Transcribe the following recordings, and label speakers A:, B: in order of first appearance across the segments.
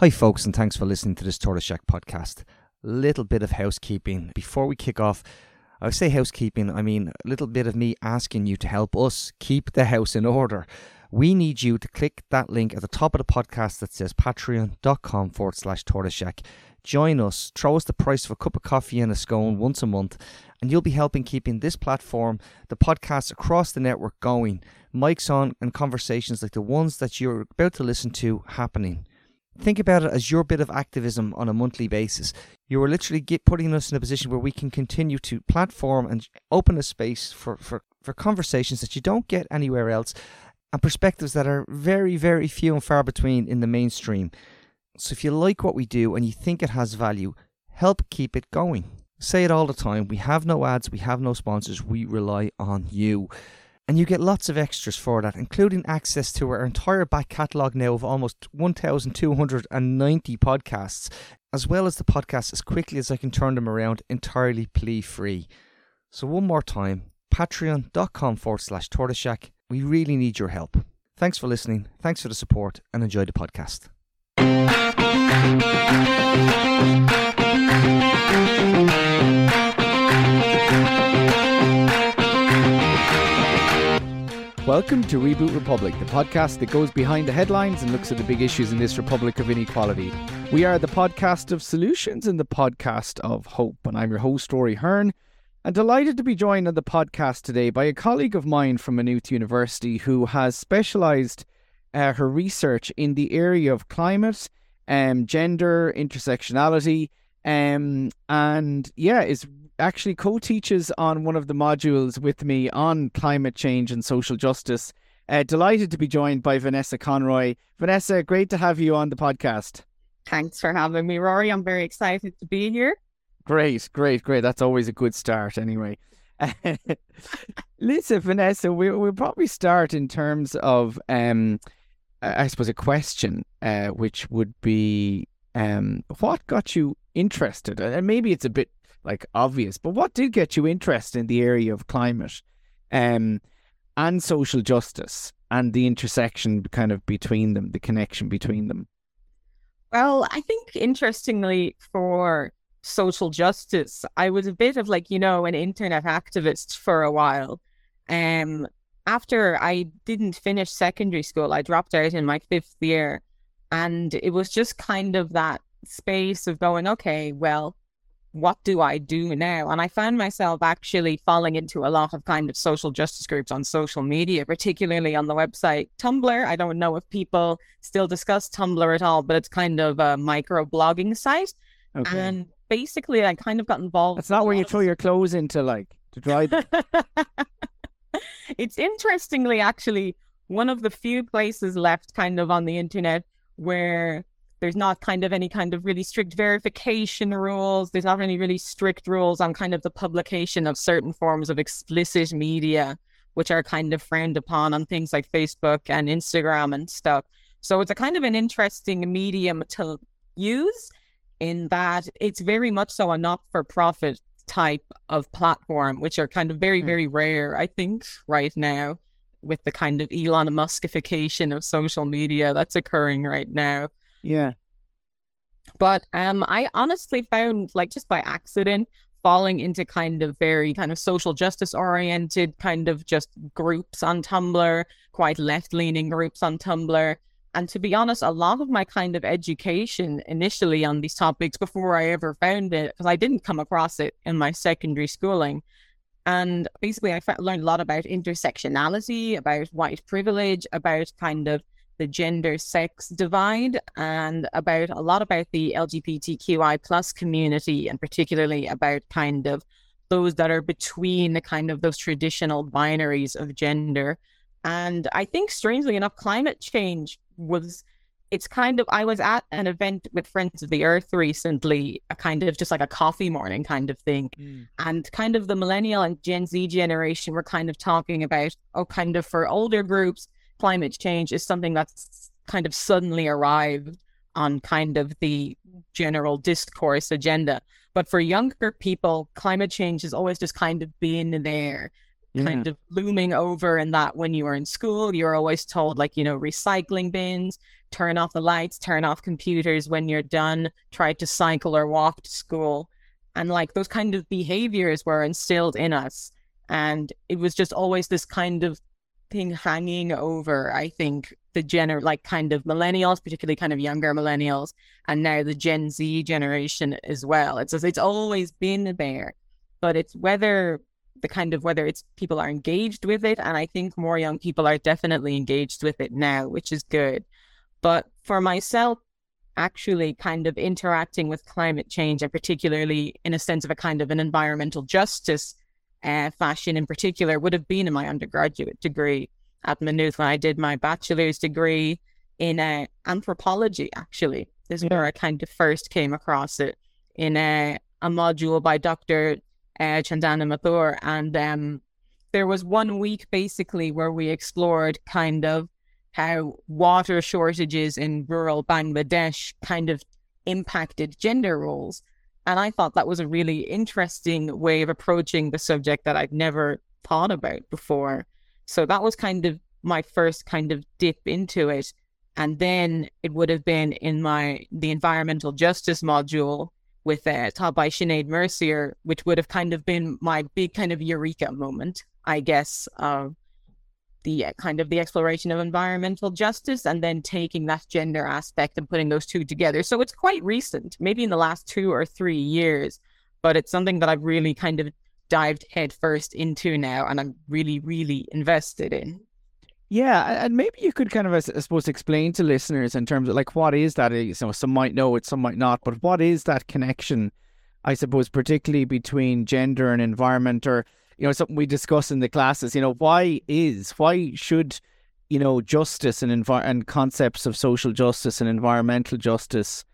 A: Hi, folks, and thanks for listening to this Tortoise Shack podcast. Little bit of housekeeping before we kick off. I say housekeeping, I mean a little bit of me asking you to help us keep the house in order. We need you to click that link at the top of the podcast that says patreon.com forward slash tortoise shack. Join us, throw us the price of a cup of coffee and a scone once a month, and you'll be helping keeping this platform, the podcasts across the network going, mics on, and conversations like the ones that you're about to listen to happening. Think about it as your bit of activism on a monthly basis. You are literally putting us in a position where we can continue to platform and open a space for, for, for conversations that you don't get anywhere else and perspectives that are very, very few and far between in the mainstream. So if you like what we do and you think it has value, help keep it going. Say it all the time. We have no ads, we have no sponsors, we rely on you. And you get lots of extras for that, including access to our entire back catalogue now of almost 1,290 podcasts, as well as the podcasts as quickly as I can turn them around entirely plea free. So, one more time patreon.com forward slash tortoiseshack. We really need your help. Thanks for listening, thanks for the support, and enjoy the podcast.
B: Welcome to Reboot Republic, the podcast that goes behind the headlines and looks at the big issues in this republic of inequality. We are the podcast of solutions and the podcast of hope, and I'm your host, Rory Hearn. I'm delighted to be joined on the podcast today by a colleague of mine from Maynooth University who has specialised uh, her research in the area of climate, um, gender, intersectionality, um, and yeah, is actually co teaches on one of the modules with me on climate change and social justice. Uh, delighted to be joined by Vanessa Conroy. Vanessa, great to have you on the podcast.
C: Thanks for having me, Rory. I'm very excited to be here.
B: Great, great, great. That's always a good start, anyway. Listen, Vanessa, we, we'll probably start in terms of, um, I suppose, a question, uh, which would be um, what got you interested? And maybe it's a bit like obvious, but what did get you interested in the area of climate um, and social justice and the intersection kind of between them, the connection between them?
C: Well, I think interestingly for social justice, I was a bit of like, you know, an internet activist for a while. Um, after I didn't finish secondary school, I dropped out in my fifth year. And it was just kind of that space of going, okay, well, what do I do now? And I found myself actually falling into a lot of kind of social justice groups on social media, particularly on the website Tumblr. I don't know if people still discuss Tumblr at all, but it's kind of a micro blogging site. Okay. And basically, I kind of got involved.
B: It's not where you throw your clothes into, like, to dry them.
C: it's interestingly actually one of the few places left kind of on the internet where there's not kind of any kind of really strict verification rules. There's not any really strict rules on kind of the publication of certain forms of explicit media, which are kind of frowned upon on things like Facebook and Instagram and stuff. So it's a kind of an interesting medium to use in that it's very much so a not for profit type of platform, which are kind of very, hmm. very rare, I think, right now with the kind of Elon Muskification of social media that's occurring right now.
B: Yeah.
C: But um, I honestly found, like, just by accident, falling into kind of very kind of social justice oriented kind of just groups on Tumblr, quite left leaning groups on Tumblr. And to be honest, a lot of my kind of education initially on these topics before I ever found it, because I didn't come across it in my secondary schooling. And basically, I learned a lot about intersectionality, about white privilege, about kind of the gender sex divide and about a lot about the LGBTQI plus community and particularly about kind of those that are between the kind of those traditional binaries of gender. And I think strangely enough, climate change was it's kind of I was at an event with Friends of the Earth recently, a kind of just like a coffee morning kind of thing. Mm. And kind of the millennial and Gen Z generation were kind of talking about, oh, kind of for older groups, climate change is something that's kind of suddenly arrived on kind of the general discourse agenda. But for younger people, climate change has always just kind of been there, yeah. kind of looming over. And that when you were in school, you're always told, like, you know, recycling bins, turn off the lights, turn off computers when you're done, try to cycle or walk to school. And like those kind of behaviors were instilled in us. And it was just always this kind of thing hanging over, I think, the gener like kind of millennials, particularly kind of younger millennials, and now the Gen Z generation as well. It's it's always been there, but it's whether the kind of whether it's people are engaged with it, and I think more young people are definitely engaged with it now, which is good. But for myself, actually kind of interacting with climate change, and particularly in a sense of a kind of an environmental justice uh, fashion in particular, would have been in my undergraduate degree at Maynooth when I did my bachelor's degree in uh, anthropology, actually. This is where I kind of first came across it in a, a module by Dr. Uh, Chandana Mathur. And um, there was one week basically where we explored kind of how water shortages in rural Bangladesh kind of impacted gender roles. And I thought that was a really interesting way of approaching the subject that I'd never thought about before. So that was kind of my first kind of dip into it. And then it would have been in my the environmental justice module with uh, taught by Sinead Mercier, which would have kind of been my big kind of eureka moment, I guess, the uh, kind of the exploration of environmental justice and then taking that gender aspect and putting those two together. So it's quite recent, maybe in the last two or three years, but it's something that I've really kind of dived headfirst into now and I'm really, really invested in.
B: Yeah, and maybe you could kind of, I suppose, explain to listeners in terms of like what is that? You know, some might know it, some might not, but what is that connection? I suppose, particularly between gender and environment, or you know, something we discuss in the classes. You know, why is why should you know justice and envi- and concepts of social justice and environmental justice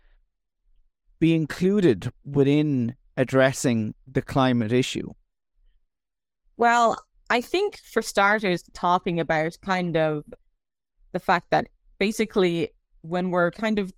B: be included within addressing the climate issue?
C: Well, I think for starters, talking about kind of the fact that basically when we're kind of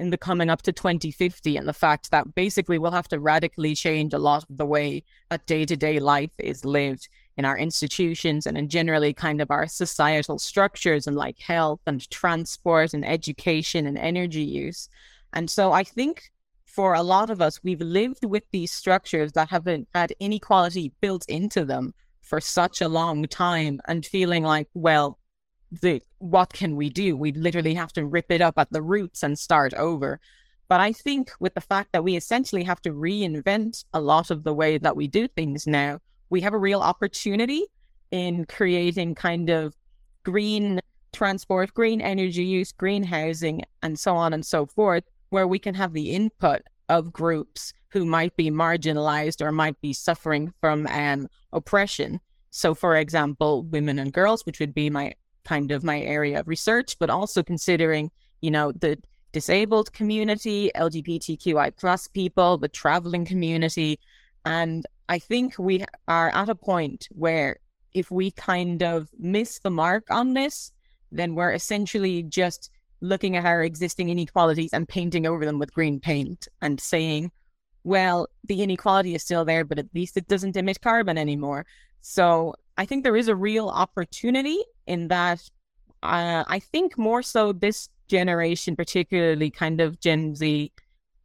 C: in the coming up to 2050 and the fact that basically we'll have to radically change a lot of the way that day to day life is lived in our institutions and in generally kind of our societal structures and like health and transport and education and energy use. And so I think for a lot of us, we've lived with these structures that haven't had inequality built into them for such a long time and feeling like, well, the what can we do? We literally have to rip it up at the roots and start over. But I think with the fact that we essentially have to reinvent a lot of the way that we do things now, we have a real opportunity in creating kind of green transport, green energy use, green housing, and so on and so forth, where we can have the input of groups who might be marginalized or might be suffering from um, oppression. So, for example, women and girls, which would be my kind of my area of research, but also considering, you know, the disabled community, LGBTQI plus people, the traveling community. And I think we are at a point where if we kind of miss the mark on this, then we're essentially just looking at our existing inequalities and painting over them with green paint and saying, well, the inequality is still there, but at least it doesn't emit carbon anymore. So I think there is a real opportunity in that. Uh, I think more so this generation, particularly kind of Gen Z,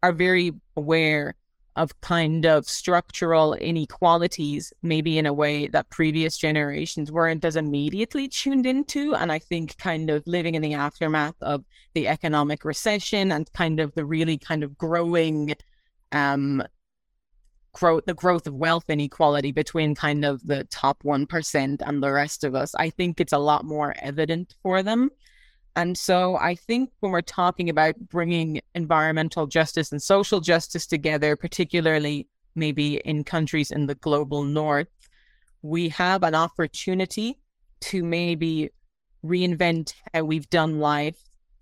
C: are very aware of kind of structural inequalities, maybe in a way that previous generations weren't as immediately tuned into. And I think kind of living in the aftermath of the economic recession and kind of the really kind of growing um, growth, the growth of wealth inequality between kind of the top 1% and the rest of us, I think it's a lot more evident for them. And so I think when we're talking about bringing environmental justice and social justice together, particularly maybe in countries in the global north, we have an opportunity to maybe reinvent how we've done life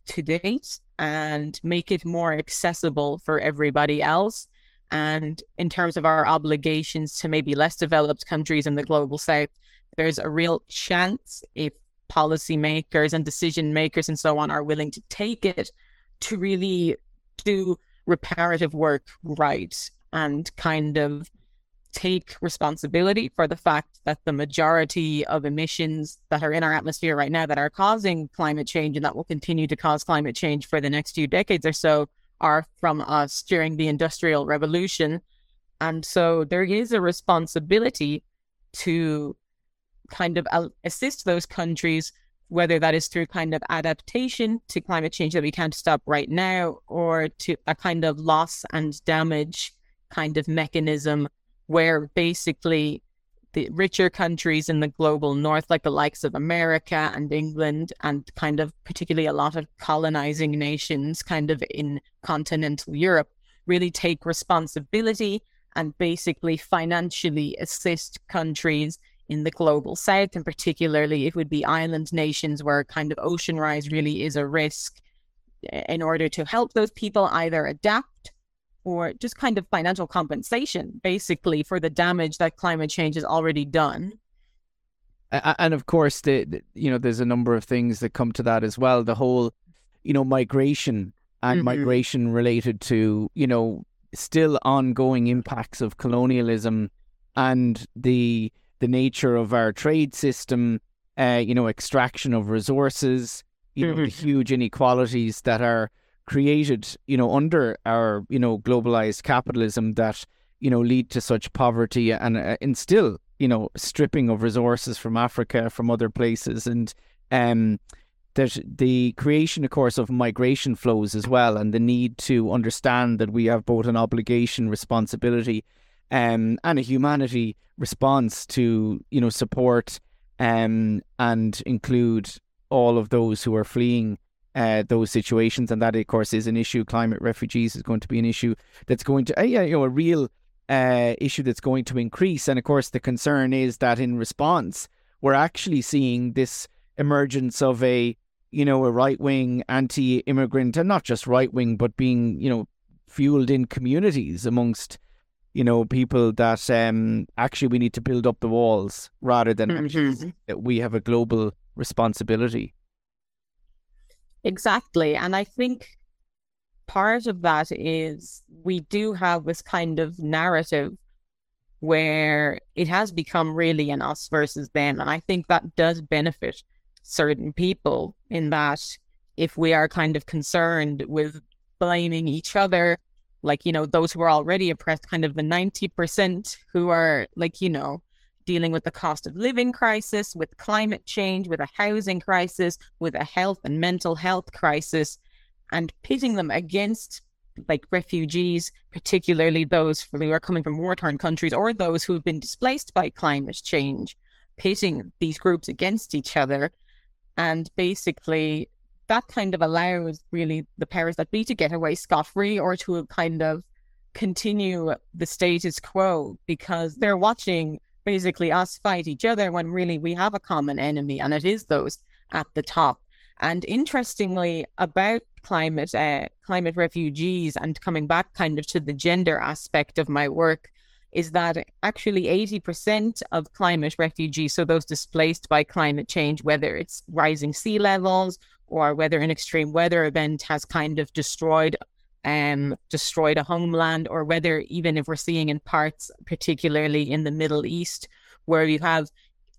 C: to date and make it more accessible for everybody else and in terms of our obligations to maybe less developed countries in the global south, there's a real chance if policymakers and decision makers and so on are willing to take it to really do reparative work right and kind of take responsibility for the fact that the majority of emissions that are in our atmosphere right now that are causing climate change and that will continue to cause climate change for the next few decades or so are from us during the industrial revolution. And so there is a responsibility to kind of assist those countries whether that is through kind of adaptation to climate change that we can't stop right now or to a kind of loss and damage kind of mechanism where basically the richer countries in the global north, like the likes of America and England, and kind of particularly a lot of colonizing nations, kind of in continental Europe, really take responsibility and basically financially assist countries in the global south. And particularly, it would be island nations where kind of ocean rise really is a risk eh, in order to help those people either adapt or just kind of financial compensation, basically, for the damage that climate change has already done.
B: And of course, the, the you know there's a number of things that come to that as well. The whole, you know, migration and mm-hmm. migration related to you know still ongoing impacts of colonialism and the the nature of our trade system, uh, you know, extraction of resources, you know, the mm-hmm. huge inequalities that are created, you know, under our, you know, globalized capitalism that, you know, lead to such poverty and uh, instill, you know, stripping of resources from Africa, from other places. And um, that the creation, of course, of migration flows as well, and the need to understand that we have both an obligation, responsibility, um, and a humanity response to, you know, support um, and include all of those who are fleeing uh, those situations, and that of course is an issue. Climate refugees is going to be an issue that's going to, uh, yeah, you know, a real uh, issue that's going to increase. And of course, the concern is that in response, we're actually seeing this emergence of a, you know, a right wing anti-immigrant, and not just right wing, but being, you know, fueled in communities amongst you know, people that um, actually we need to build up the walls rather than mm-hmm. we have a global responsibility.
C: Exactly. And I think part of that is we do have this kind of narrative where it has become really an us versus them. And I think that does benefit certain people in that if we are kind of concerned with blaming each other, like, you know, those who are already oppressed, kind of the 90% who are like, you know, dealing with the cost of living crisis, with climate change, with a housing crisis, with a health and mental health crisis, and pitting them against like refugees, particularly those who are coming from war torn countries or those who have been displaced by climate change, pitting these groups against each other. And basically, that kind of allows really the powers that be to get away scot free or to kind of continue the status quo because they're watching basically us fight each other when really we have a common enemy, and it is those at the top. And interestingly, about climate uh, climate refugees and coming back kind of to the gender aspect of my work is that actually 80% of climate refugees, so those displaced by climate change, whether it's rising sea levels or whether an extreme weather event has kind of destroyed um, destroyed a homeland, or whether even if we're seeing in parts, particularly in the Middle East, where you have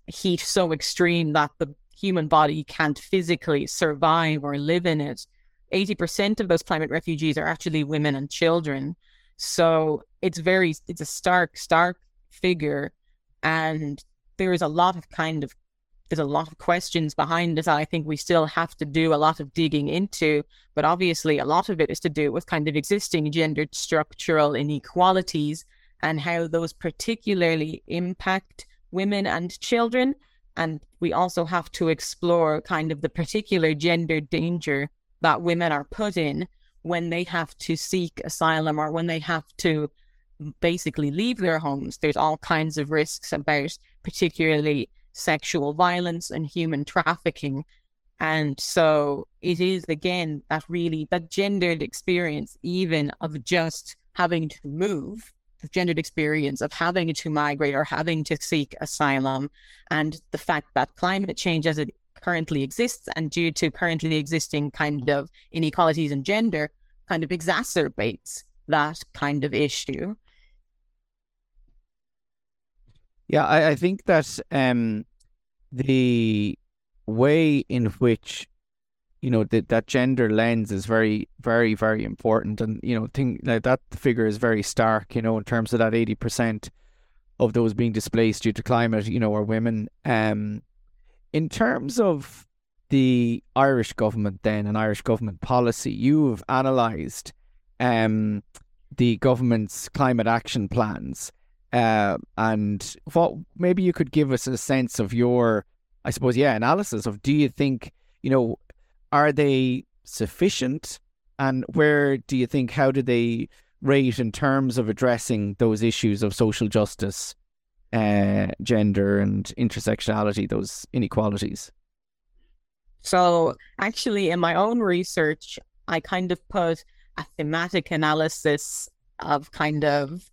C: heat so extreme that the human body can't physically survive or live in it. 80% of those climate refugees are actually women and children. So it's very, it's a stark, stark figure. And there is a lot of kind of there's a lot of questions behind it. I think we still have to do a lot of digging into, but obviously a lot of it is to do with kind of existing gendered structural inequalities and how those particularly impact women and children. And we also have to explore kind of the particular gender danger that women are put in when they have to seek asylum or when they have to basically leave their homes. There's all kinds of risks about particularly sexual violence and human trafficking. And so it is again that really that gendered experience, even of just having to move, the gendered experience of having to migrate or having to seek asylum, and the fact that climate change as it currently exists and due to currently existing kind of inequalities in gender kind of exacerbates that kind of issue.
B: Yeah, I, I think that um, the way in which you know that that gender lens is very very very important. And you know think like that figure is very stark you know in terms of that 80% of those being displaced due to climate you know are women. Um in terms of the Irish government then and Irish government policy you've analyzed um the government's climate action plans uh, and what maybe you could give us a sense of your I suppose yeah analysis of do you think you know are they sufficient? And where do you think, how do they rate in terms of addressing those issues of social justice, uh, gender, and intersectionality, those inequalities?
C: So, actually, in my own research, I kind of put a thematic analysis of kind of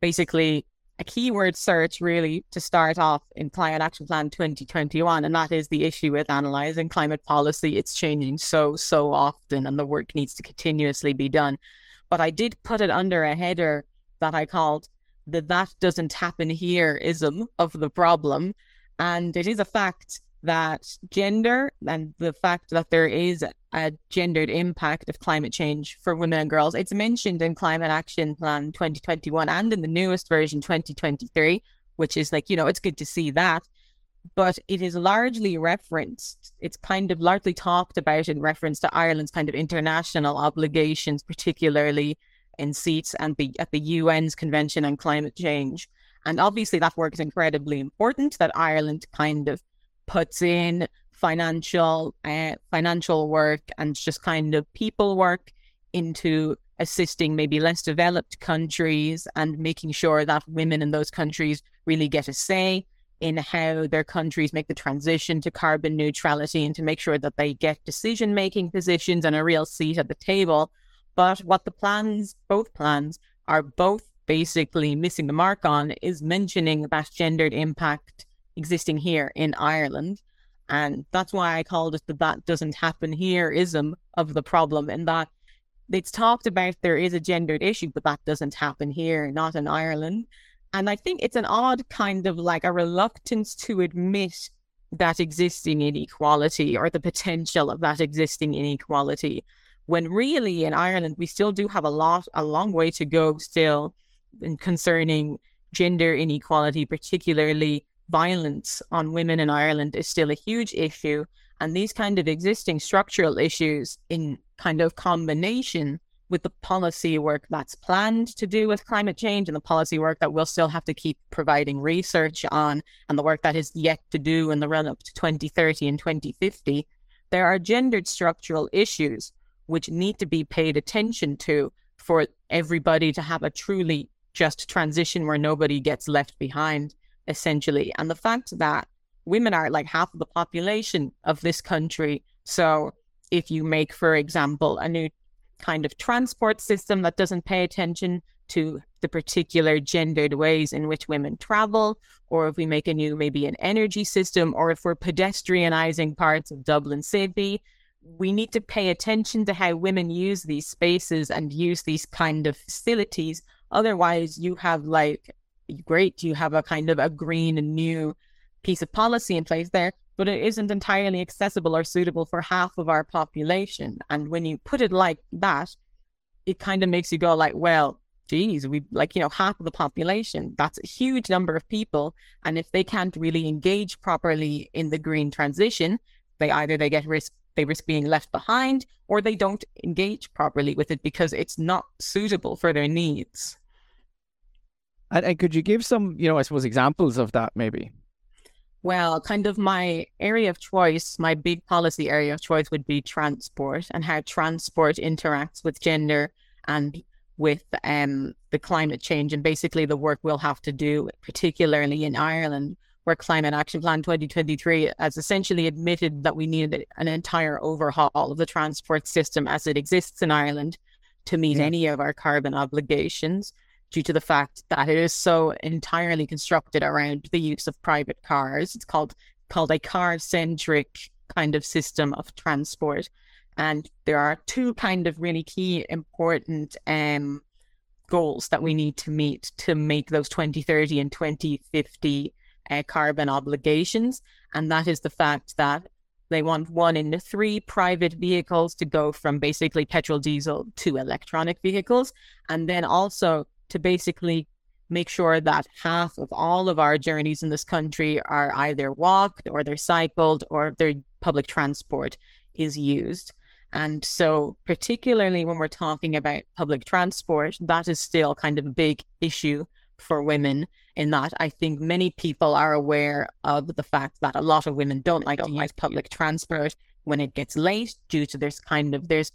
C: basically a keyword search really to start off in Climate Action Plan 2021. And that is the issue with analyzing climate policy. It's changing so, so often, and the work needs to continuously be done. But I did put it under a header that I called the that doesn't happen here ism of the problem. And it is a fact that gender and the fact that there is a gendered impact of climate change for women and girls, it's mentioned in Climate Action Plan 2021 and in the newest version 2023, which is like, you know, it's good to see that. But it is largely referenced, it's kind of largely talked about in reference to Ireland's kind of international obligations, particularly in seats and the, at the UN's Convention on Climate Change. And obviously, that work is incredibly important that Ireland kind of puts in financial uh, financial work and just kind of people work into assisting maybe less developed countries and making sure that women in those countries really get a say in how their countries make the transition to carbon neutrality and to make sure that they get decision making positions and a real seat at the table. But what the plans, both plans, are both basically missing the mark on is mentioning that gendered impact existing here in Ireland. And that's why I called it the that doesn't happen here ism of the problem, in that it's talked about there is a gendered issue, but that doesn't happen here, not in Ireland. And I think it's an odd kind of like a reluctance to admit that existing inequality or the potential of that existing inequality, when really in Ireland we still do have a lot, a long way to go still in concerning gender inequality, particularly violence on women in Ireland is still a huge issue. And these kind of existing structural issues, in kind of combination with the policy work that's planned to do with climate change and the policy work that we'll still have to keep providing research on, and the work that is yet to do in the run up to 2030 and 2050, there are gendered structural issues which need to be paid attention to for everybody to have a truly just transition where nobody gets left behind essentially. And the fact that women are like half of the population of this country. So if you make, for example, a new kind of transport system that doesn't pay attention to the particular gendered ways in which women travel, or if we make a new, maybe an energy system, or if we're pedestrianizing parts of Dublin City, we need to pay attention to how women use these spaces and use these kind of facilities. Otherwise, you have like great you have a kind of a green and new piece of policy in place there, but it isn't entirely accessible or suitable for half of our population. And when you put it like that, it kind of makes you go like, well, geez, we like, you know, half of the population, that's a huge number of people. And if they can't really engage properly in the green transition, they either they get risk they risk being left behind or they don't engage properly with it because it's not suitable for their needs.
B: And, and could you give some, you know, I suppose examples of that maybe?
C: Well, kind of my area of choice, my big policy area of choice would be transport and how transport interacts with gender and with um, the climate change and basically the work we'll have to do, particularly in Ireland, where Climate Action Plan 2023 has essentially admitted that we needed an entire overhaul of the transport system as it exists in Ireland to meet yeah. any of our carbon obligations due to the fact that it is so entirely constructed around the use of private cars. It's called called a car centric kind of system of transport. And there are two kind of really key important um, goals that we need to meet to make those 2030 and 2050 uh, carbon obligations. And that is the fact that they want one in three private vehicles to go from basically petrol diesel to electronic vehicles. And then also to basically make sure that half of all of our journeys in this country are either walked or they're cycled or their public transport is used. And so, particularly when we're talking about public transport, that is still kind of a big issue for women. In that, I think many people are aware of the fact that a lot of women don't like to use public transport when it gets late, due to this kind of there's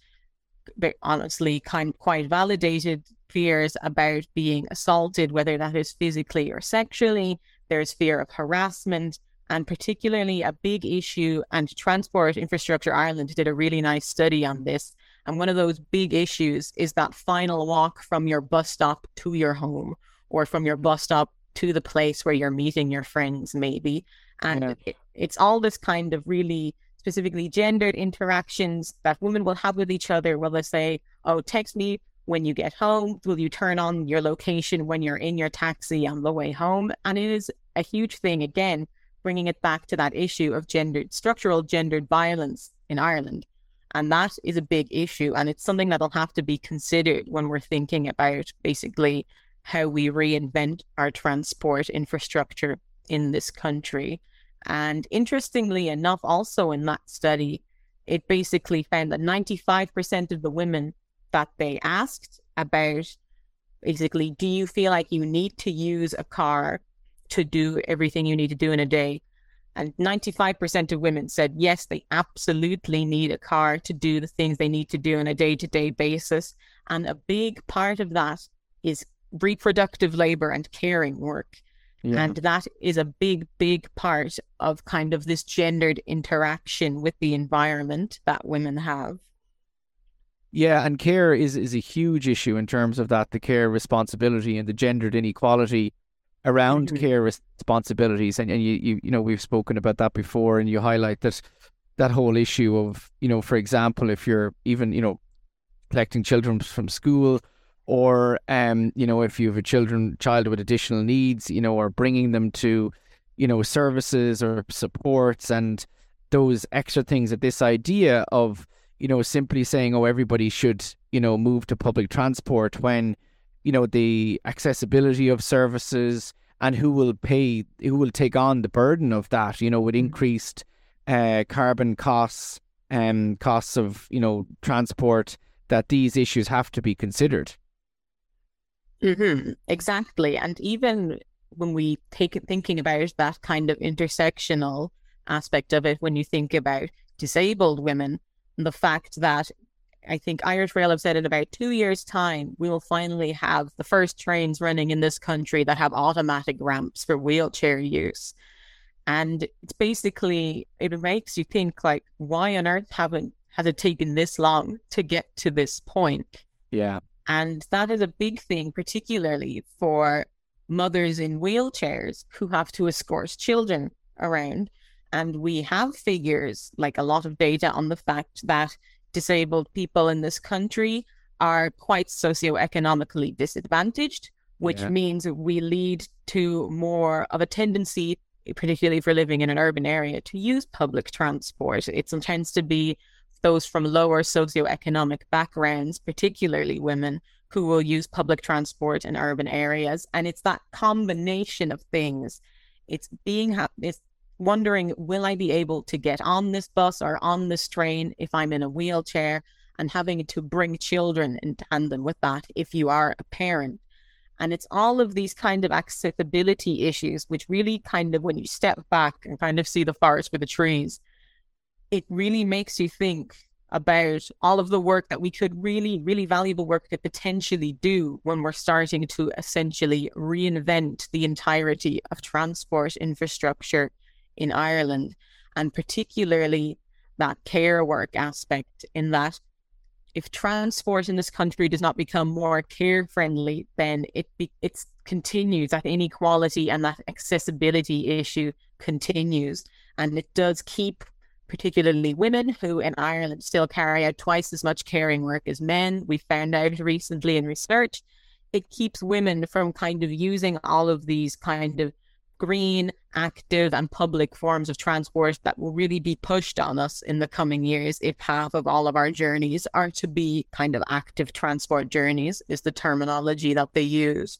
C: honestly kind quite validated fears about being assaulted, whether that is physically or sexually. There's fear of harassment and particularly a big issue. And Transport Infrastructure Ireland did a really nice study on this. And one of those big issues is that final walk from your bus stop to your home or from your bus stop to the place where you're meeting your friends, maybe. And yeah. it, it's all this kind of really specifically gendered interactions that women will have with each other. Will they say, Oh, text me when you get home? Will you turn on your location when you're in your taxi on the way home? And it is a huge thing, again, bringing it back to that issue of gendered, structural gendered violence in Ireland. And that is a big issue. And it's something that'll have to be considered when we're thinking about basically how we reinvent our transport infrastructure in this country. And interestingly enough, also in that study, it basically found that 95% of the women that they asked about basically, do you feel like you need to use a car to do everything you need to do in a day. And 95% of women said, yes, they absolutely need a car to do the things they need to do on a day to day basis. And a big part of that is reproductive labor and caring work. Yeah. And that is a big, big part of kind of this gendered interaction with the environment that women have.
B: Yeah, and care is, is a huge issue in terms of that, the care responsibility and the gendered inequality around mm-hmm. care responsibilities and, and you, you you know we've spoken about that before and you highlight that that whole issue of you know for example if you're even you know collecting children from school or um you know if you have a children child with additional needs you know or bringing them to you know services or supports and those extra things that this idea of you know simply saying oh everybody should you know move to public transport when you know the accessibility of services and who will pay who will take on the burden of that you know with mm-hmm. increased uh, carbon costs and um, costs of you know transport that these issues have to be considered
C: mm-hmm. exactly and even when we take thinking about that kind of intersectional aspect of it when you think about disabled women the fact that I think Irish Rail have said in about two years' time, we will finally have the first trains running in this country that have automatic ramps for wheelchair use. And it's basically, it makes you think, like, why on earth haven't has it taken this long to get to this point?
B: Yeah.
C: And that is a big thing, particularly for mothers in wheelchairs who have to escort children around. And we have figures, like a lot of data on the fact that disabled people in this country are quite socioeconomically disadvantaged, which yeah. means we lead to more of a tendency, particularly if we're living in an urban area, to use public transport. It tends to be those from lower socioeconomic backgrounds, particularly women, who will use public transport in urban areas. And it's that combination of things. It's being it's wondering, will I be able to get on this bus or on this train if I'm in a wheelchair? And having to bring children in tandem with that if you are a parent. And it's all of these kind of accessibility issues, which really kind of, when you step back and kind of see the forest for the trees, it really makes you think about all of the work that we could really, really valuable work could potentially do when we're starting to essentially reinvent the entirety of transport infrastructure in Ireland, and particularly that care work aspect, in that if transport in this country does not become more care friendly, then it be, continues that inequality and that accessibility issue continues, and it does keep particularly women who in Ireland still carry out twice as much caring work as men. We found out recently in research it keeps women from kind of using all of these kind of green, active, and public forms of transport that will really be pushed on us in the coming years if half of all of our journeys are to be kind of active transport journeys, is the terminology that they use.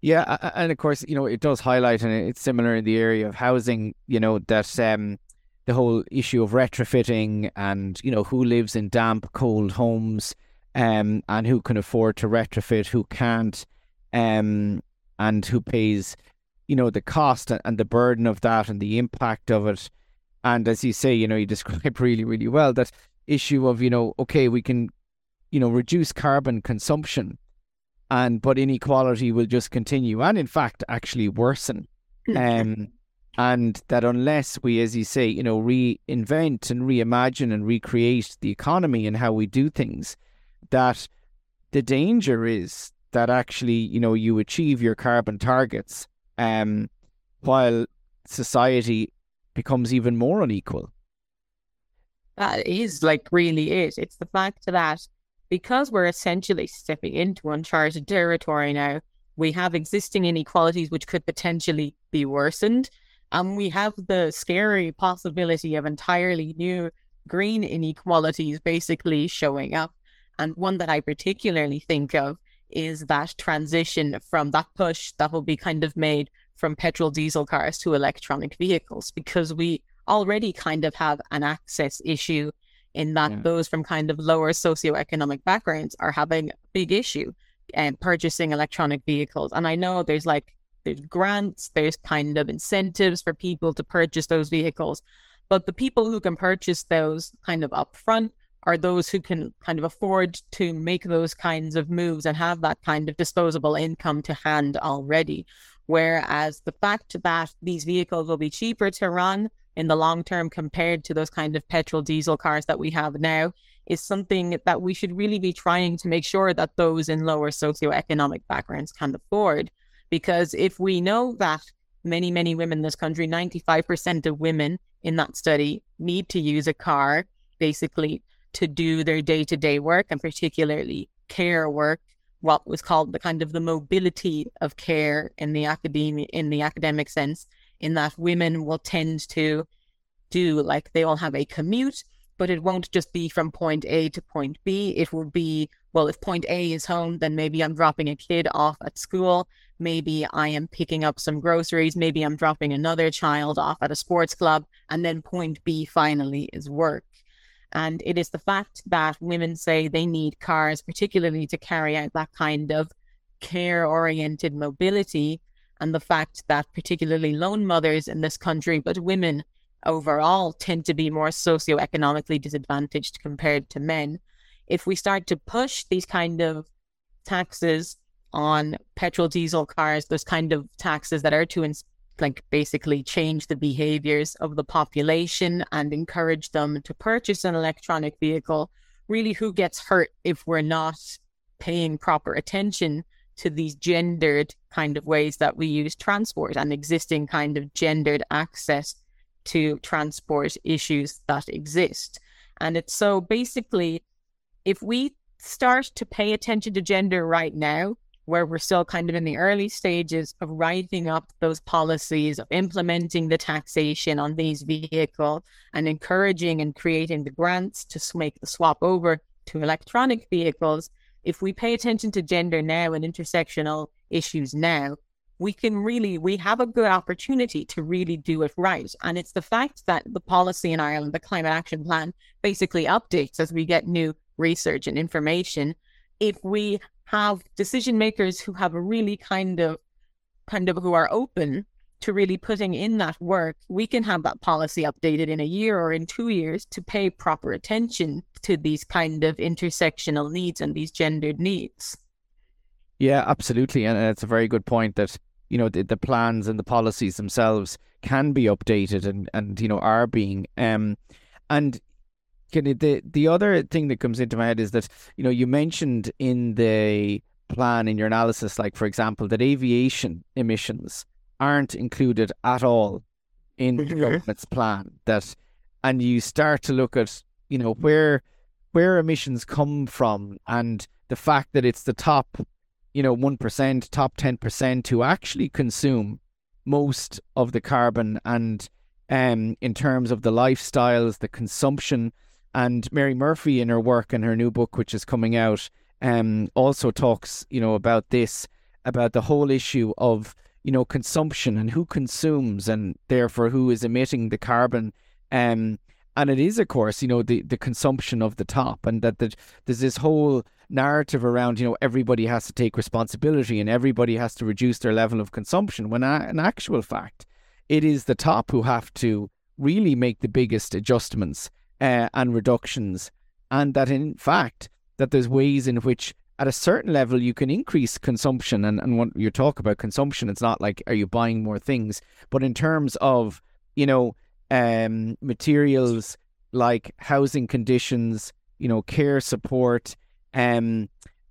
B: Yeah, and of course, you know, it does highlight, and it's similar in the area of housing, you know, that um, the whole issue of retrofitting and, you know, who lives in damp, cold homes um, and who can afford to retrofit, who can't, um, and who pays you know the cost and the burden of that and the impact of it. And as you say you know you describe really really well that issue of you know okay we can you know reduce carbon consumption and but inequality will just continue and in fact actually worsen. Um and that unless we as you say you know reinvent and reimagine and recreate the economy and how we do things that the danger is that actually you know you achieve your carbon targets um, while society becomes even more unequal.
C: That is like really it. It's the fact that because we're essentially stepping into uncharted territory now, we have existing inequalities which could potentially be worsened. And we have the scary possibility of entirely new green inequalities basically showing up. And one that I particularly think of is that transition from that push that will be kind of made from petrol diesel cars to electronic vehicles because we already kind of have an access issue in that yeah. those from kind of lower socioeconomic backgrounds are having a big issue and um, purchasing electronic vehicles. And I know there's like there's grants, there's kind of incentives for people to purchase those vehicles, but the people who can purchase those kind of upfront are those who can kind of afford to make those kinds of moves and have that kind of disposable income to hand already. Whereas the fact that these vehicles will be cheaper to run in the long term compared to those kind of petrol diesel cars that we have now is something that we should really be trying to make sure that those in lower socioeconomic backgrounds can afford. Because if we know that many, many women in this country, 95% of women in that study need to use a car basically to do their day to day work and particularly care work, what was called the kind of the mobility of care in the academic in the academic sense, in that women will tend to do like they all have a commute, but it won't just be from point A to point B. It will be, well, if point A is home, then maybe I'm dropping a kid off at school. Maybe I am picking up some groceries. Maybe I'm dropping another child off at a sports club. And then point B finally is work. And it is the fact that women say they need cars, particularly to carry out that kind of care oriented mobility. And the fact that particularly lone mothers in this country, but women overall, tend to be more socioeconomically disadvantaged compared to men. If we start to push these kind of taxes on petrol diesel cars, those kind of taxes that are to like basically change the behaviors of the population and encourage them to purchase an electronic vehicle. Really, who gets hurt if we're not paying proper attention to these gendered kind of ways that we use transport and existing kind of gendered access to transport issues that exist. And it's so basically, if we start to pay attention to gender right now, where we're still kind of in the early stages of writing up those policies, of implementing the taxation on these vehicles and encouraging and creating the grants to make the swap over to electronic vehicles. If we pay attention to gender now and intersectional issues now, we can really, we have a good opportunity to really do it right. And it's the fact that the policy in Ireland, the climate action plan, basically updates as we get new research and information. If we have decision makers who have a really kind of kind of who are open to really putting in that work, we can have that policy updated in a year or in two years to pay proper attention to these kind of intersectional needs and these gendered needs.
B: Yeah, absolutely. And it's a very good point that, you know, the, the plans and the policies themselves can be updated and, and you know, are being. Um, and the the other thing that comes into my head is that you know you mentioned in the plan in your analysis, like for example, that aviation emissions aren't included at all in the government's plan. That and you start to look at you know where where emissions come from and the fact that it's the top you know, 1%, top 10% who actually consume most of the carbon and um, in terms of the lifestyles, the consumption. And Mary Murphy, in her work and her new book, which is coming out, um, also talks, you know, about this, about the whole issue of, you know, consumption and who consumes and therefore who is emitting the carbon. Um, and it is, of course, you know, the, the consumption of the top, and that the, there's this whole narrative around, you know, everybody has to take responsibility and everybody has to reduce their level of consumption. When a, in actual fact, it is the top who have to really make the biggest adjustments uh, and reductions, and that in fact that there's ways in which at a certain level you can increase consumption and, and when you talk about consumption it's not like are you buying more things but in terms of you know um, materials like housing conditions you know care support um,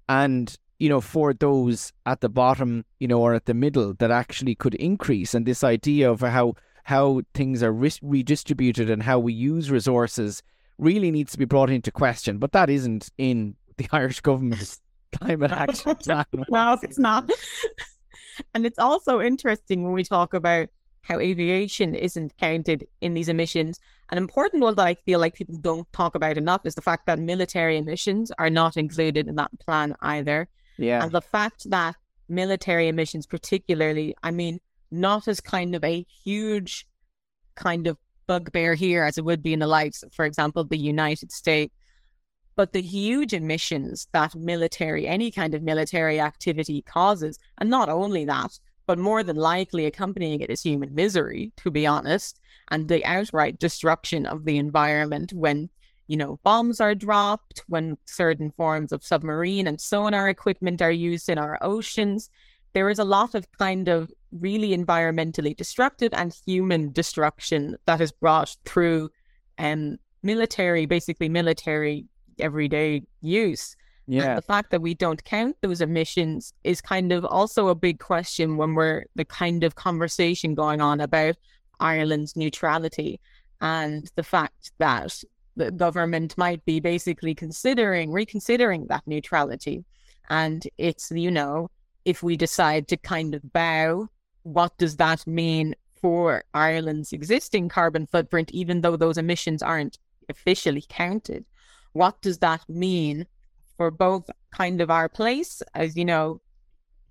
B: and you know for those at the bottom you know or at the middle that actually could increase and this idea of how how things are re- redistributed and how we use resources really needs to be brought into question but that isn't in the Irish government's climate action plan.
C: no, it's not. and it's also interesting when we talk about how aviation isn't counted in these emissions. An important one that I feel like people don't talk about enough is the fact that military emissions are not included in that plan either.
B: Yeah.
C: And the fact that military emissions, particularly, I mean, not as kind of a huge kind of bugbear here as it would be in the likes, for example, the United States. But the huge emissions that military, any kind of military activity causes, and not only that, but more than likely accompanying it is human misery, to be honest, and the outright destruction of the environment when, you know, bombs are dropped, when certain forms of submarine and sonar equipment are used in our oceans. There is a lot of kind of really environmentally destructive and human destruction that is brought through um, military, basically military everyday use.
B: Yeah.
C: And the fact that we don't count those emissions is kind of also a big question when we're the kind of conversation going on about Ireland's neutrality and the fact that the government might be basically considering reconsidering that neutrality. And it's, you know, if we decide to kind of bow, what does that mean for Ireland's existing carbon footprint, even though those emissions aren't officially counted? What does that mean for both kind of our place as, you know,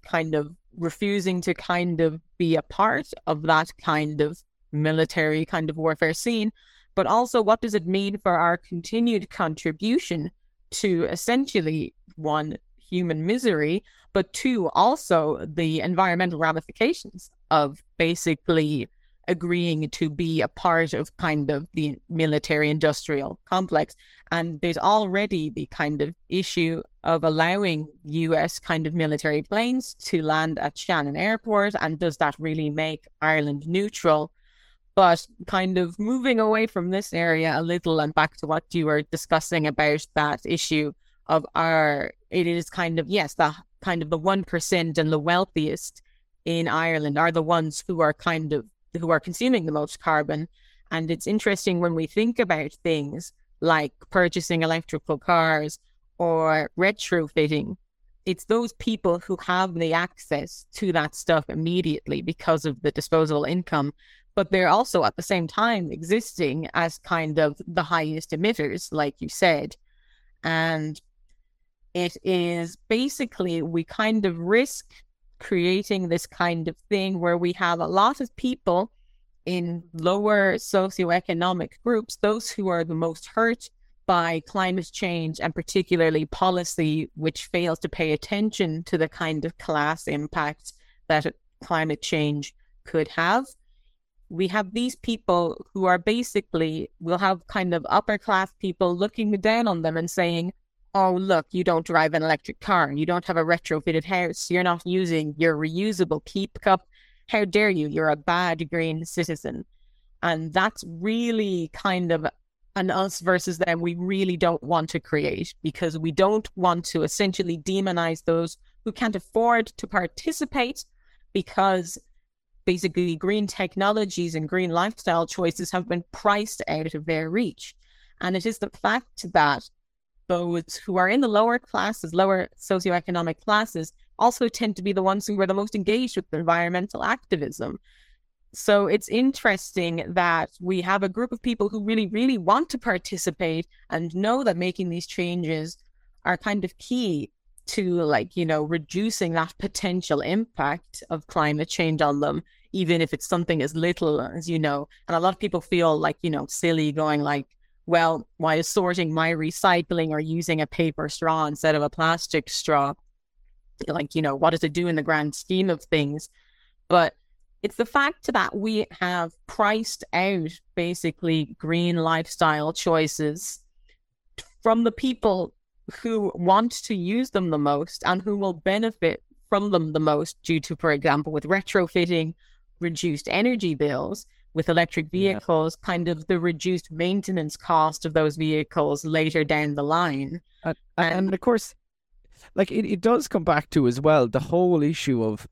C: kind of refusing to kind of be a part of that kind of military kind of warfare scene, but also what does it mean for our continued contribution to essentially one human misery, but two also the environmental ramifications of basically agreeing to be a part of kind of the military industrial complex. And there's already the kind of issue of allowing US kind of military planes to land at Shannon Airport. And does that really make Ireland neutral? But kind of moving away from this area a little and back to what you were discussing about that issue of our, it is kind of, yes, the kind of the 1% and the wealthiest in Ireland are the ones who are kind of who are consuming the most carbon. And it's interesting when we think about things like purchasing electrical cars or retrofitting, it's those people who have the access to that stuff immediately because of the disposable income. But they're also at the same time existing as kind of the highest emitters, like you said. And it is basically, we kind of risk creating this kind of thing where we have a lot of people in lower socioeconomic groups, those who are the most hurt by climate change and particularly policy which fails to pay attention to the kind of class impact that climate change could have. We have these people who are basically, we'll have kind of upper class people looking down on them and saying, oh, look, you don't drive an electric car, you don't have a retrofitted house, you're not using your reusable keep cup. How dare you? You're a bad green citizen. And that's really kind of an us versus them we really don't want to create because we don't want to essentially demonize those who can't afford to participate because basically green technologies and green lifestyle choices have been priced out of their reach. And it is the fact that those who are in the lower classes, lower socioeconomic classes, also tend to be the ones who are the most engaged with environmental activism. So it's interesting that we have a group of people who really, really want to participate and know that making these changes are kind of key to like, you know, reducing that potential impact of climate change on them, even if it's something as little as, you know, and a lot of people feel like, you know, silly going like, well, why is sorting my recycling or using a paper straw instead of a plastic straw? Like, you know, what does it do in the grand scheme of things? But it's the fact that we have priced out basically green lifestyle choices from the people who want to use them the most and who will benefit from them the most due to, for example, with retrofitting, reduced energy bills, with electric vehicles, yeah. kind of the reduced maintenance cost of those vehicles later down the line.
B: And, and of course, like it, it does come back to as well the whole issue of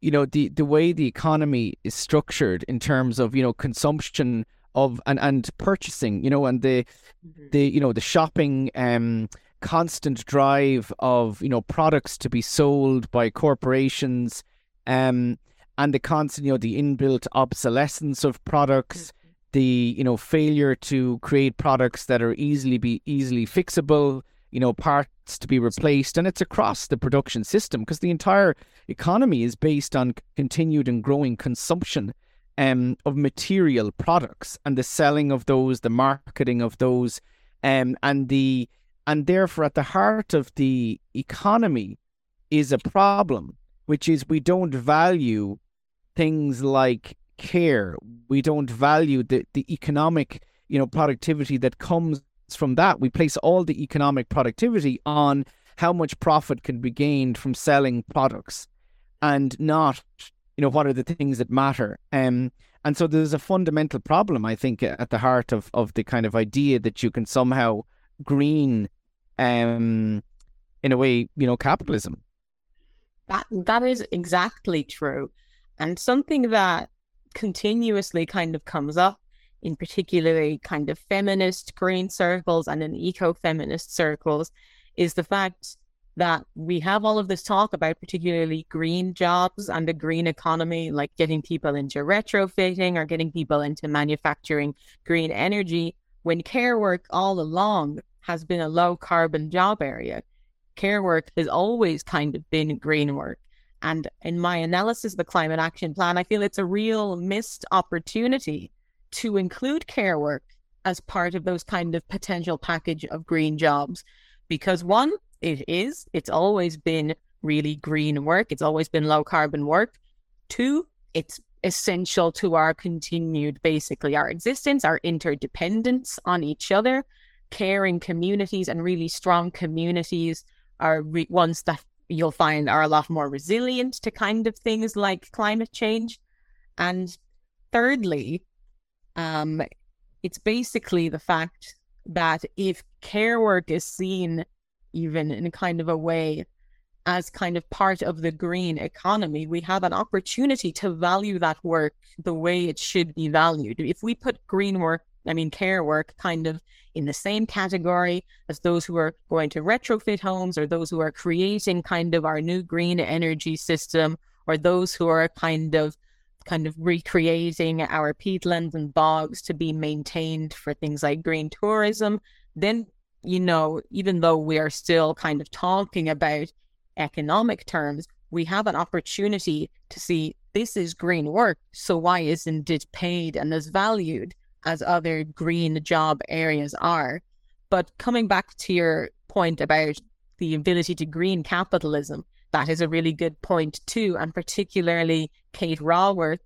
B: you know the the way the economy is structured in terms of you know consumption of and and purchasing you know and the mm-hmm. the you know the shopping um constant drive of you know products to be sold by corporations um and the constant you know the inbuilt obsolescence of products mm-hmm. the you know failure to create products that are easily be easily fixable you know, parts to be replaced. And it's across the production system because the entire economy is based on continued and growing consumption um, of material products and the selling of those, the marketing of those, um, and the and therefore at the heart of the economy is a problem, which is we don't value things like care. We don't value the, the economic, you know, productivity that comes from that, we place all the economic productivity on how much profit can be gained from selling products and not, you know, what are the things that matter. Um, and so there's a fundamental problem, I think, at the heart of, of the kind of idea that you can somehow green, um, in a way, you know, capitalism.
C: That that is exactly true, and something that continuously kind of comes up in particularly kind of feminist green circles and in eco-feminist circles is the fact that we have all of this talk about particularly green jobs and a green economy, like getting people into retrofitting or getting people into manufacturing green energy, when care work all along has been a low carbon job area. Care work has always kind of been green work. And in my analysis of the climate action plan, I feel it's a real missed opportunity to include care work as part of those kind of potential package of green jobs. Because one, it is, it's always been really green work, it's always been low carbon work. Two, it's essential to our continued, basically, our existence, our interdependence on each other. Caring communities and really strong communities are re- ones that you'll find are a lot more resilient to kind of things like climate change. And thirdly, um, it's basically the fact that if care work is seen even in a kind of a way as kind of part of the green economy, we have an opportunity to value that work the way it should be valued. If we put green work, I mean, care work kind of in the same category as those who are going to retrofit homes or those who are creating kind of our new green energy system or those who are kind of kind of recreating our peatlands and bogs to be maintained for things like green tourism, then, you know, even though we are still kind of talking about economic terms, we have an opportunity to see this is green work. So why isn't it paid and as valued as other green job areas are? But coming back to your point about the ability to green capitalism, that is a really good point too. And particularly Kate Raworth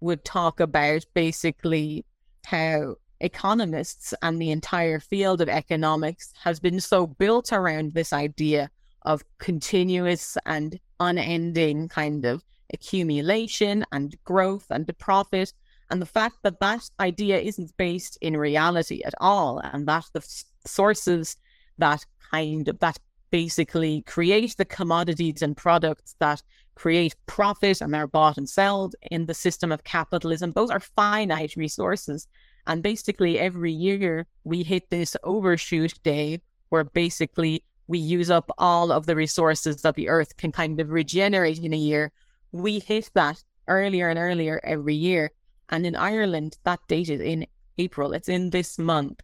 C: would talk about basically how economists and the entire field of economics has been so built around this idea of continuous and unending kind of accumulation and growth and profit and the fact that that idea isn't based in reality at all and that the sources that kind of that basically create the commodities and products that create profit and are bought and sold in the system of capitalism. Those are finite resources. And basically, every year we hit this overshoot day where basically we use up all of the resources that the earth can kind of regenerate in a year. We hit that earlier and earlier every year. And in Ireland, that date is in April. It's in this month.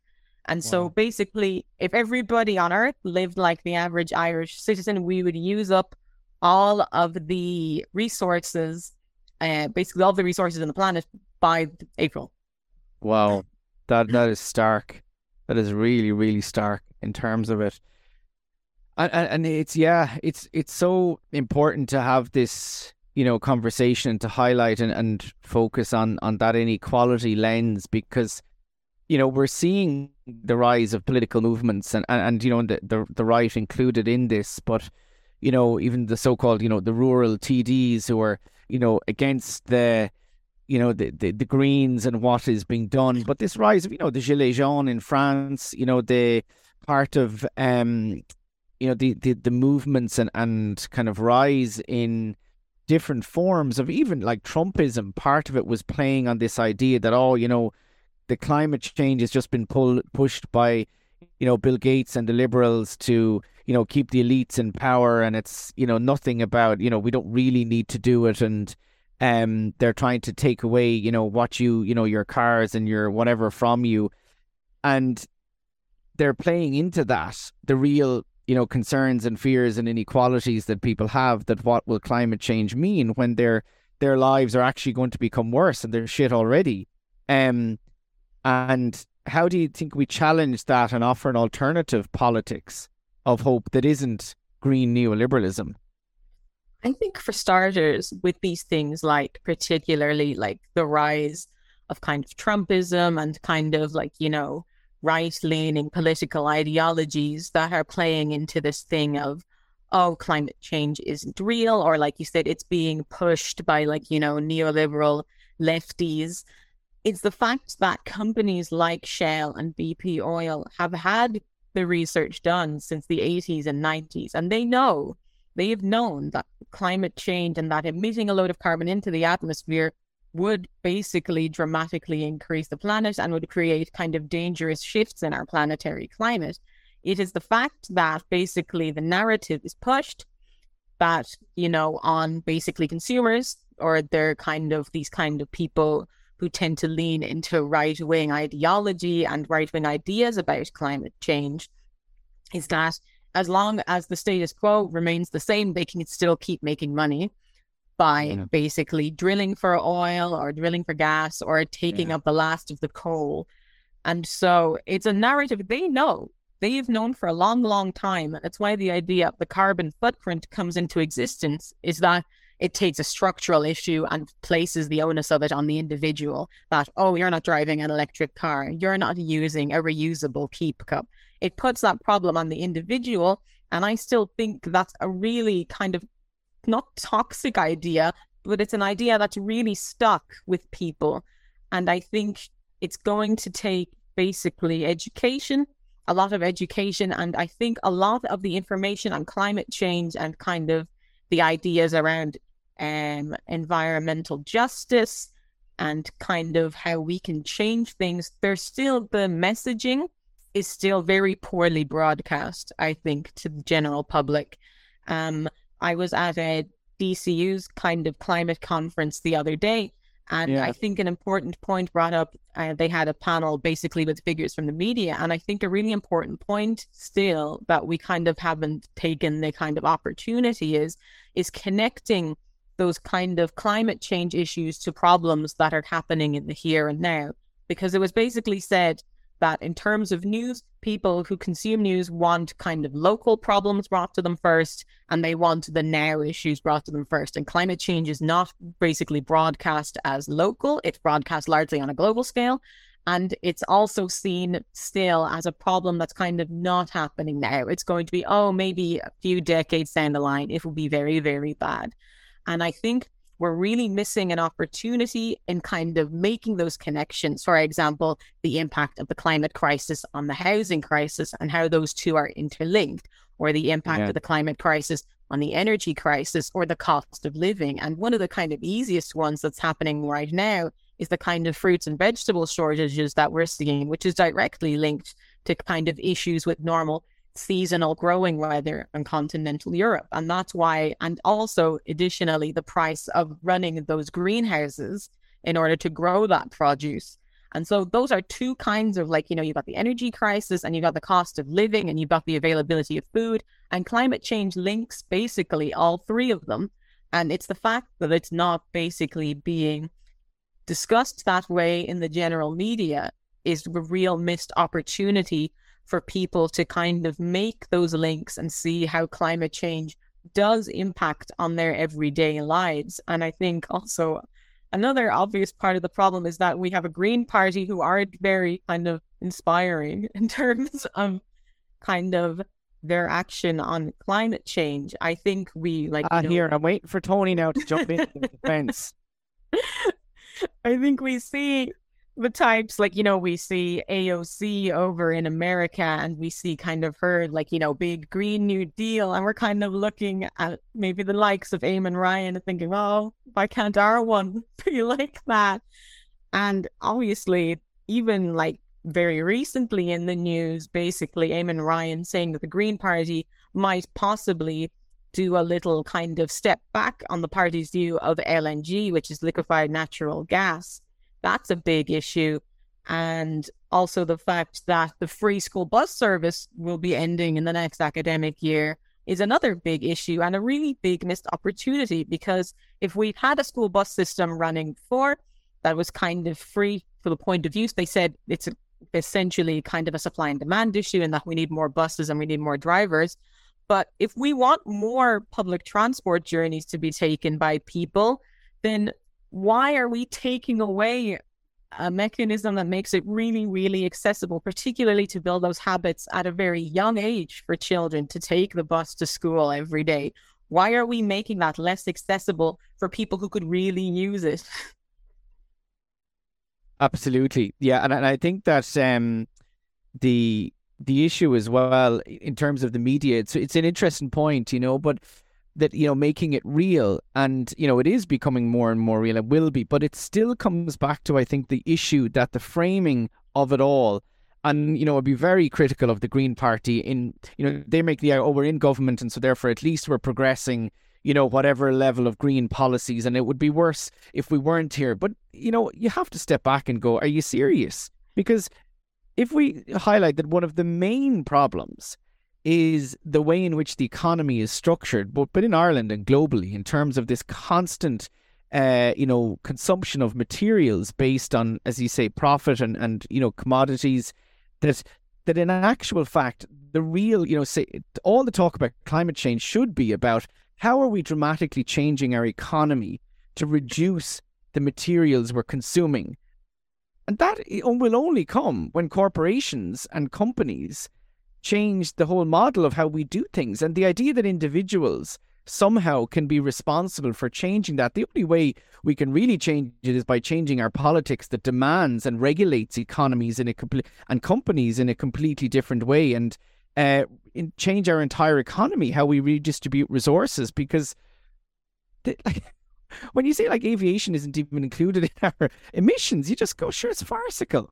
C: And wow. so basically, if everybody on earth lived like the average Irish citizen, we would use up all of the resources, uh, basically all the resources on the planet by April.
B: Wow. That that is stark. That is really, really stark in terms of it. And, and it's yeah, it's it's so important to have this you know conversation to highlight and, and focus on on that inequality lens because you know we're seeing the rise of political movements and and, and you know the, the the right included in this but you know even the so-called you know the rural TDs who are you know against the you know the, the, the greens and what is being done but this rise of you know the gilets jaunes in France you know the part of um you know the the, the movements and and kind of rise in different forms of even like Trumpism. Part of it was playing on this idea that oh, you know, the climate change has just been pulled pushed by, you know, Bill Gates and the liberals to you know keep the elites in power, and it's you know nothing about you know we don't really need to do it, and um they're trying to take away you know what you you know your cars and your whatever from you, and they're playing into that the real you know concerns and fears and inequalities that people have that what will climate change mean when their their lives are actually going to become worse and they're shit already? Um and how do you think we challenge that and offer an alternative politics of hope that isn't green neoliberalism?
C: I think for starters with these things like particularly like the rise of kind of trumpism and kind of like you know right leaning political ideologies that are playing into this thing of, oh, climate change isn't real, or like you said, it's being pushed by like, you know, neoliberal lefties. It's the fact that companies like Shell and BP Oil have had the research done since the 80s and 90s, and they know, they have known that climate change and that emitting a load of carbon into the atmosphere would basically dramatically increase the planet and would create kind of dangerous shifts in our planetary climate. It is the fact that basically the narrative is pushed that, you know, on basically consumers or they're kind of these kind of people who tend to lean into right wing ideology and right wing ideas about climate change is that as long as the status quo remains the same, they can still keep making money by yeah. basically drilling for oil or drilling for gas or taking yeah. up the last of the coal. And so it's a narrative they know. They've known for a long, long time. That's why the idea of the carbon footprint comes into existence is that it takes a structural issue and places the onus of it on the individual that, oh, you're not driving an electric car, you're not using a reusable keep cup. It puts that problem on the individual. And I still think that's a really kind of not toxic idea, but it's an idea that's really stuck with people. And I think it's going to take basically education, a lot of education. And I think a lot of the information on climate change and kind of the ideas around um, environmental justice and kind of how we can change things, there's still the messaging is still very poorly broadcast, I think, to the general public. Um, I was at a DCU's kind of climate conference the other day. And yeah. I think an important point brought up, uh, they had a panel basically with figures from the media. And I think a really important point still that we kind of haven't taken the kind of opportunity is, is connecting those kind of climate change issues to problems that are happening in the here and now. Because it was basically said that in terms of news, people who consume news want kind of local problems brought to them first, and they want the now issues brought to them first. And climate change is not basically broadcast as local, it's broadcast largely on a global scale. And it's also seen still as a problem that's kind of not happening now. It's going to be, oh, maybe a few decades down the line, it will be very, very bad. And I think we're really missing an opportunity in kind of making those connections. For example, the impact of the climate crisis on the housing crisis and how those two are interlinked, or the impact yeah. of the climate crisis on the energy crisis or the cost of living. And one of the kind of easiest ones that's happening right now is the kind of fruits and vegetable shortages that we're seeing, which is directly linked to kind of issues with normal seasonal growing weather in continental Europe. And that's why, and also additionally, the price of running those greenhouses in order to grow that produce. And so those are two kinds of like, you know, you've got the energy crisis and you've got the cost of living and you've got the availability of food. And climate change links basically all three of them. And it's the fact that it's not basically being discussed that way in the general media is a real missed opportunity for people to kind of make those links and see how climate change does impact on their everyday lives. And I think also another obvious part of the problem is that we have a Green Party who aren't very kind of inspiring in terms of kind of their action on climate change. I think we like.
B: Ah, here I'm waiting for Tony now to jump in the defense.
C: I think we see the types like you know we see AOC over in America and we see kind of her like you know big green new deal and we're kind of looking at maybe the likes of Eamon Ryan and thinking oh why can't our one be like that? And obviously even like very recently in the news basically Eamon Ryan saying that the Green Party might possibly do a little kind of step back on the party's view of LNG which is liquefied natural gas that's a big issue. And also the fact that the free school bus service will be ending in the next academic year is another big issue and a really big missed opportunity because if we had a school bus system running before that was kind of free for the point of use, they said it's essentially kind of a supply and demand issue and that we need more buses and we need more drivers. But if we want more public transport journeys to be taken by people, then why are we taking away a mechanism that makes it really, really accessible, particularly to build those habits at a very young age for children to take the bus to school every day? Why are we making that less accessible for people who could really use it?
B: Absolutely, yeah, and, and I think that um, the the issue as well in terms of the media, it's it's an interesting point, you know, but that you know making it real. And you know it is becoming more and more real it will be but it still comes back to i think the issue that the framing of it all and you know i'd be very critical of the green party in you know they make the oh we're in government and so therefore at least we're progressing you know whatever level of green policies and it would be worse if we weren't here. But you know you have to step back and go are you serious? Because if we highlight that one of the main problems is the way in which the economy is structured, but, but in Ireland and globally, in terms of this constant, uh, you know, consumption of materials based on, as you say, profit and, and you know, commodities, that that in actual fact, the real, you know, say all the talk about climate change should be about how are we dramatically changing our economy to reduce the materials we're consuming. And that will only come when corporations and companies changed the whole model of how we do things. And the idea that individuals somehow can be responsible for changing that. The only way we can really change it is by changing our politics that demands and regulates economies in a and companies in a completely different way, and uh, in, change our entire economy, how we redistribute resources. Because like, when you say like aviation isn't even included in our emissions, you just go, sure, it's farcical.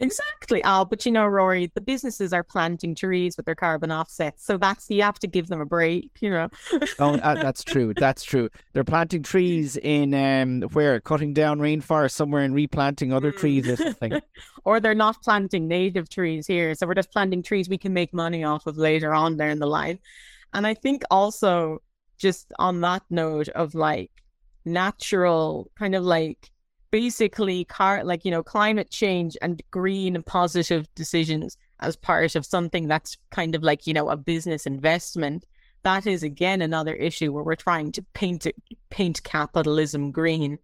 C: Exactly, Al. But you know, Rory, the businesses are planting trees with their carbon offsets, so that's you have to give them a break. You know.
B: oh, uh, that's true. That's true. They're planting trees in um where cutting down rainforest somewhere and replanting other trees or something.
C: or they're not planting native trees here, so we're just planting trees we can make money off of later on there in the line. And I think also just on that note of like natural kind of like basically car like you know climate change and green and positive decisions as part of something that's kind of like you know a business investment that is again another issue where we're trying to paint it, paint capitalism green.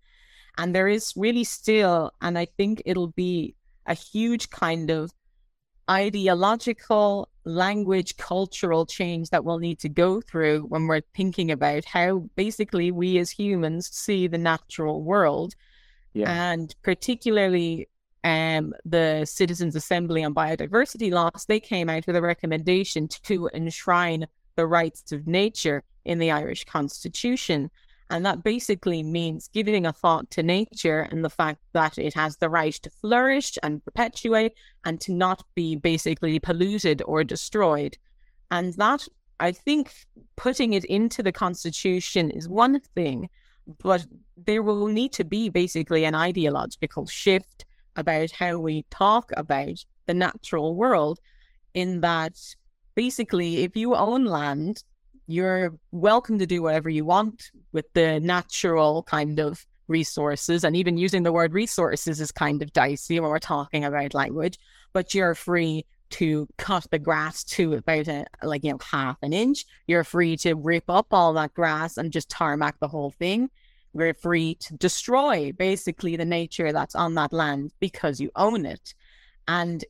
C: And there is really still and i think it'll be a huge kind of ideological language cultural change that we'll need to go through when we're thinking about how basically we as humans see the natural world yeah. And particularly um, the Citizens Assembly on Biodiversity Loss, they came out with a recommendation to enshrine the rights of nature in the Irish Constitution. And that basically means giving a thought to nature and the fact that it has the right to flourish and perpetuate and to not be basically polluted or destroyed. And that, I think, putting it into the constitution is one thing, but there will need to be basically an ideological shift about how we talk about the natural world, in that basically, if you own land, you're welcome to do whatever you want with the natural kind of resources. And even using the word resources is kind of dicey when we're talking about language, but you're free to cut the grass to about a, like, you know, half an inch. You're free to rip up all that grass and just tarmac the whole thing. We're free to destroy basically the nature that's on that land because you own it. And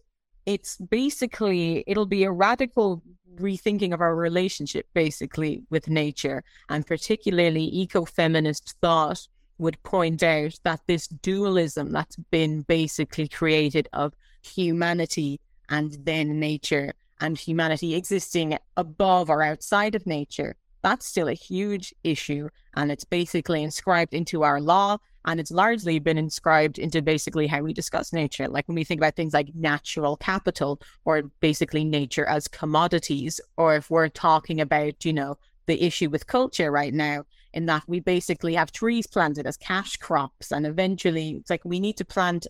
C: it's basically, it'll be a radical rethinking of our relationship basically with nature and particularly eco-feminist thought would point out that this dualism that's been basically created of humanity and then nature and humanity existing above or outside of nature that's still a huge issue and it's basically inscribed into our law and it's largely been inscribed into basically how we discuss nature. Like when we think about things like natural capital or basically nature as commodities, or if we're talking about, you know, the issue with culture right now, in that we basically have trees planted as cash crops. And eventually it's like we need to plant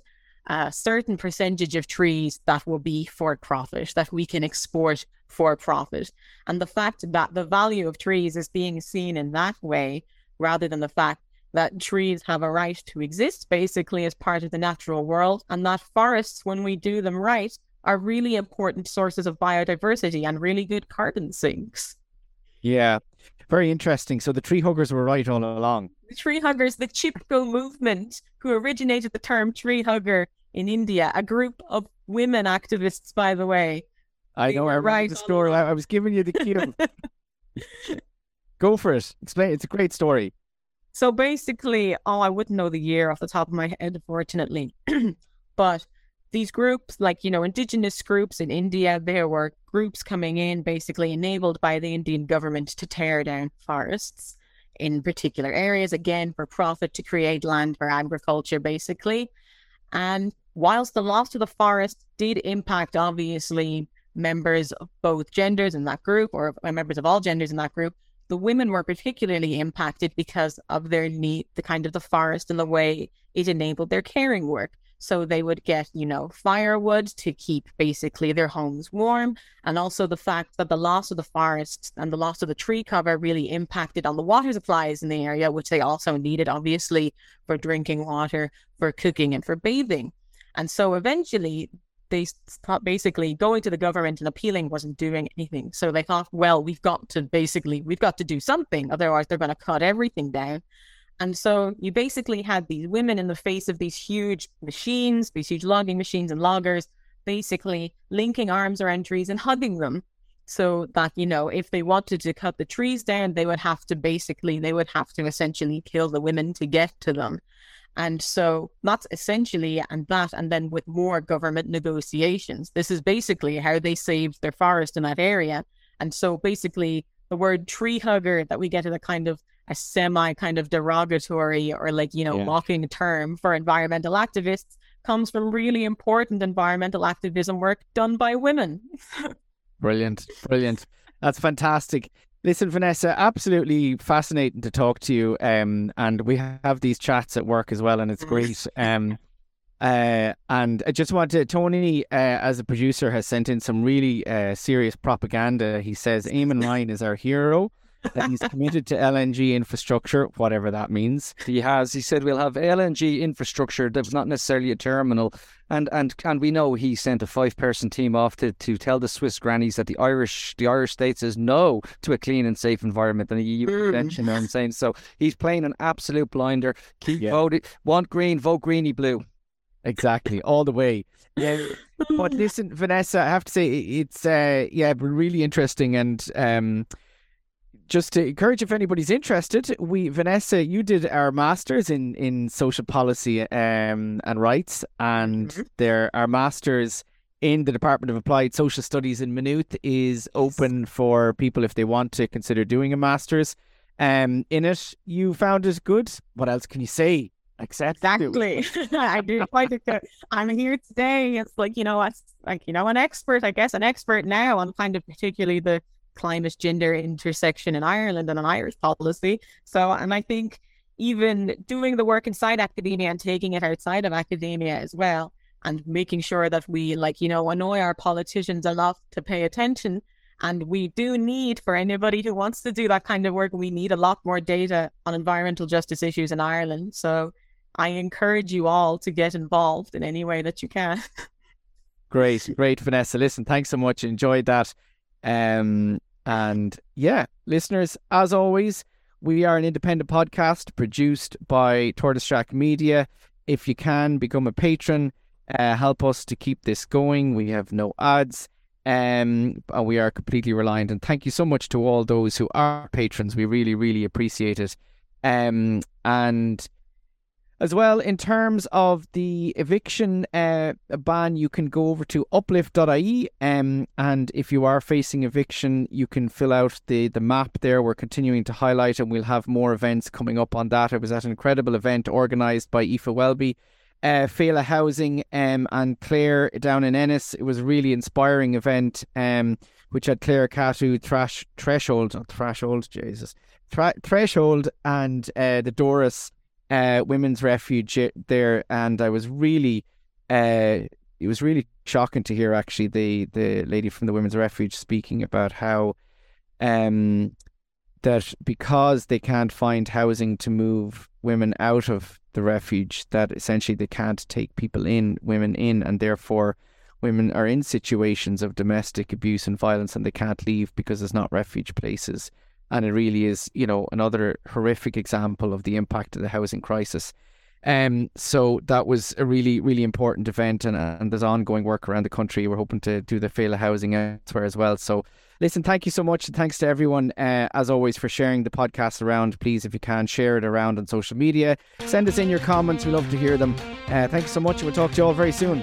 C: a certain percentage of trees that will be for profit, that we can export for profit. And the fact that the value of trees is being seen in that way, rather than the fact that trees have a right to exist basically as part of the natural world, and that forests, when we do them right, are really important sources of biodiversity and really good carbon sinks.
B: Yeah, very interesting. So the tree huggers were right all along.
C: The tree huggers, the Chipko movement, who originated the term tree hugger in India, a group of women activists, by the way.
B: I know, I right the story. I was giving you the cue. Go for it. Explain. It's a great story.
C: So basically, oh, I wouldn't know the year off the top of my head, unfortunately. but these groups, like, you know, indigenous groups in India, there were groups coming in basically enabled by the Indian government to tear down forests in particular areas, again, for profit to create land for agriculture, basically. And whilst the loss of the forest did impact, obviously, members of both genders in that group or members of all genders in that group, the women were particularly impacted because of their need, the kind of the forest and the way it enabled their caring work. So they would get, you know, firewood to keep basically their homes warm. And also the fact that the loss of the forest and the loss of the tree cover really impacted on the water supplies in the area, which they also needed, obviously, for drinking water, for cooking, and for bathing. And so eventually they thought basically going to the government and appealing wasn't doing anything. So they thought, well, we've got to basically, we've got to do something. Otherwise, they're going to cut everything down. And so you basically had these women in the face of these huge machines, these huge logging machines and loggers, basically linking arms around trees and hugging them. So that, you know, if they wanted to cut the trees down, they would have to basically, they would have to essentially kill the women to get to them. And so that's essentially, and that, and then with more government negotiations, this is basically how they saved their forest in that area. And so basically, the word tree hugger that we get in a kind of a semi kind of derogatory or like, you know, yeah. mocking term for environmental activists comes from really important environmental activism work done by women.
B: brilliant. Brilliant. That's fantastic. Listen, Vanessa, absolutely fascinating to talk to you. Um, and we have these chats at work as well, and it's great. Um, uh, and I just wanted Tony, uh, as a producer, has sent in some really uh, serious propaganda. He says Eamon Ryan is our hero that he's committed to LNG infrastructure, whatever that means.
A: He has. He said we'll have LNG infrastructure that's not necessarily a terminal. And and and we know he sent a five person team off to, to tell the Swiss grannies that the Irish the Irish state says no to a clean and safe environment and a EU mm. convention. I'm saying so he's playing an absolute blinder. Keep yeah. voting. Want green, vote greeny blue.
B: Exactly, all the way. Yeah, but listen, Vanessa, I have to say it's uh, yeah, really interesting and um, just to encourage if anybody's interested, we Vanessa, you did our masters in in social policy um, and rights, and mm-hmm. there our masters in the Department of Applied Social Studies in Maynooth is open for people if they want to consider doing a masters. um, in it. You found it good. What else can you say? Accept
C: exactly. I do quite. I'm here today. It's like you know, it's like you know, an expert. I guess an expert now on kind of particularly the climate gender intersection in Ireland and an Irish policy. So, and I think even doing the work inside academia and taking it outside of academia as well, and making sure that we like you know annoy our politicians enough to pay attention and we do need, for anybody who wants to do that kind of work, we need a lot more data on environmental justice issues in Ireland. So I encourage you all to get involved in any way that you can.
B: great, great, Vanessa. Listen, thanks so much. Enjoyed that. Um, and yeah, listeners, as always, we are an independent podcast produced by Tortoise Shack Media. If you can become a patron, uh, help us to keep this going. We have no ads. Um, and we are completely reliant. And thank you so much to all those who are patrons. We really, really appreciate it. Um, and as well, in terms of the eviction uh, ban, you can go over to uplift.ie. Um, and if you are facing eviction, you can fill out the, the map there. We're continuing to highlight, and we'll have more events coming up on that. It was at an incredible event organised by Aoife Welby uh, Fela Housing um, and Claire down in Ennis. It was a really inspiring event, um, which had Claire Catu, Thrash, Threshold, not Threshold, Jesus, Threshold, and uh, the Doris uh, Women's Refuge there. And I was really, uh, it was really shocking to hear actually the the lady from the Women's Refuge speaking about how. Um, that because they can't find housing to move women out of the refuge that essentially they can't take people in, women in, and therefore women are in situations of domestic abuse and violence and they can't leave because there's not refuge places. And it really is, you know, another horrific example of the impact of the housing crisis. Um, so that was a really, really important event, and, and there's ongoing work around the country. We're hoping to do the Fela housing elsewhere as well. So Listen, thank you so much. And thanks to everyone, uh, as always, for sharing the podcast around. Please, if you can, share it around on social media. Send us in your comments. We love to hear them. Uh, thank you so much. We'll talk to you all very soon.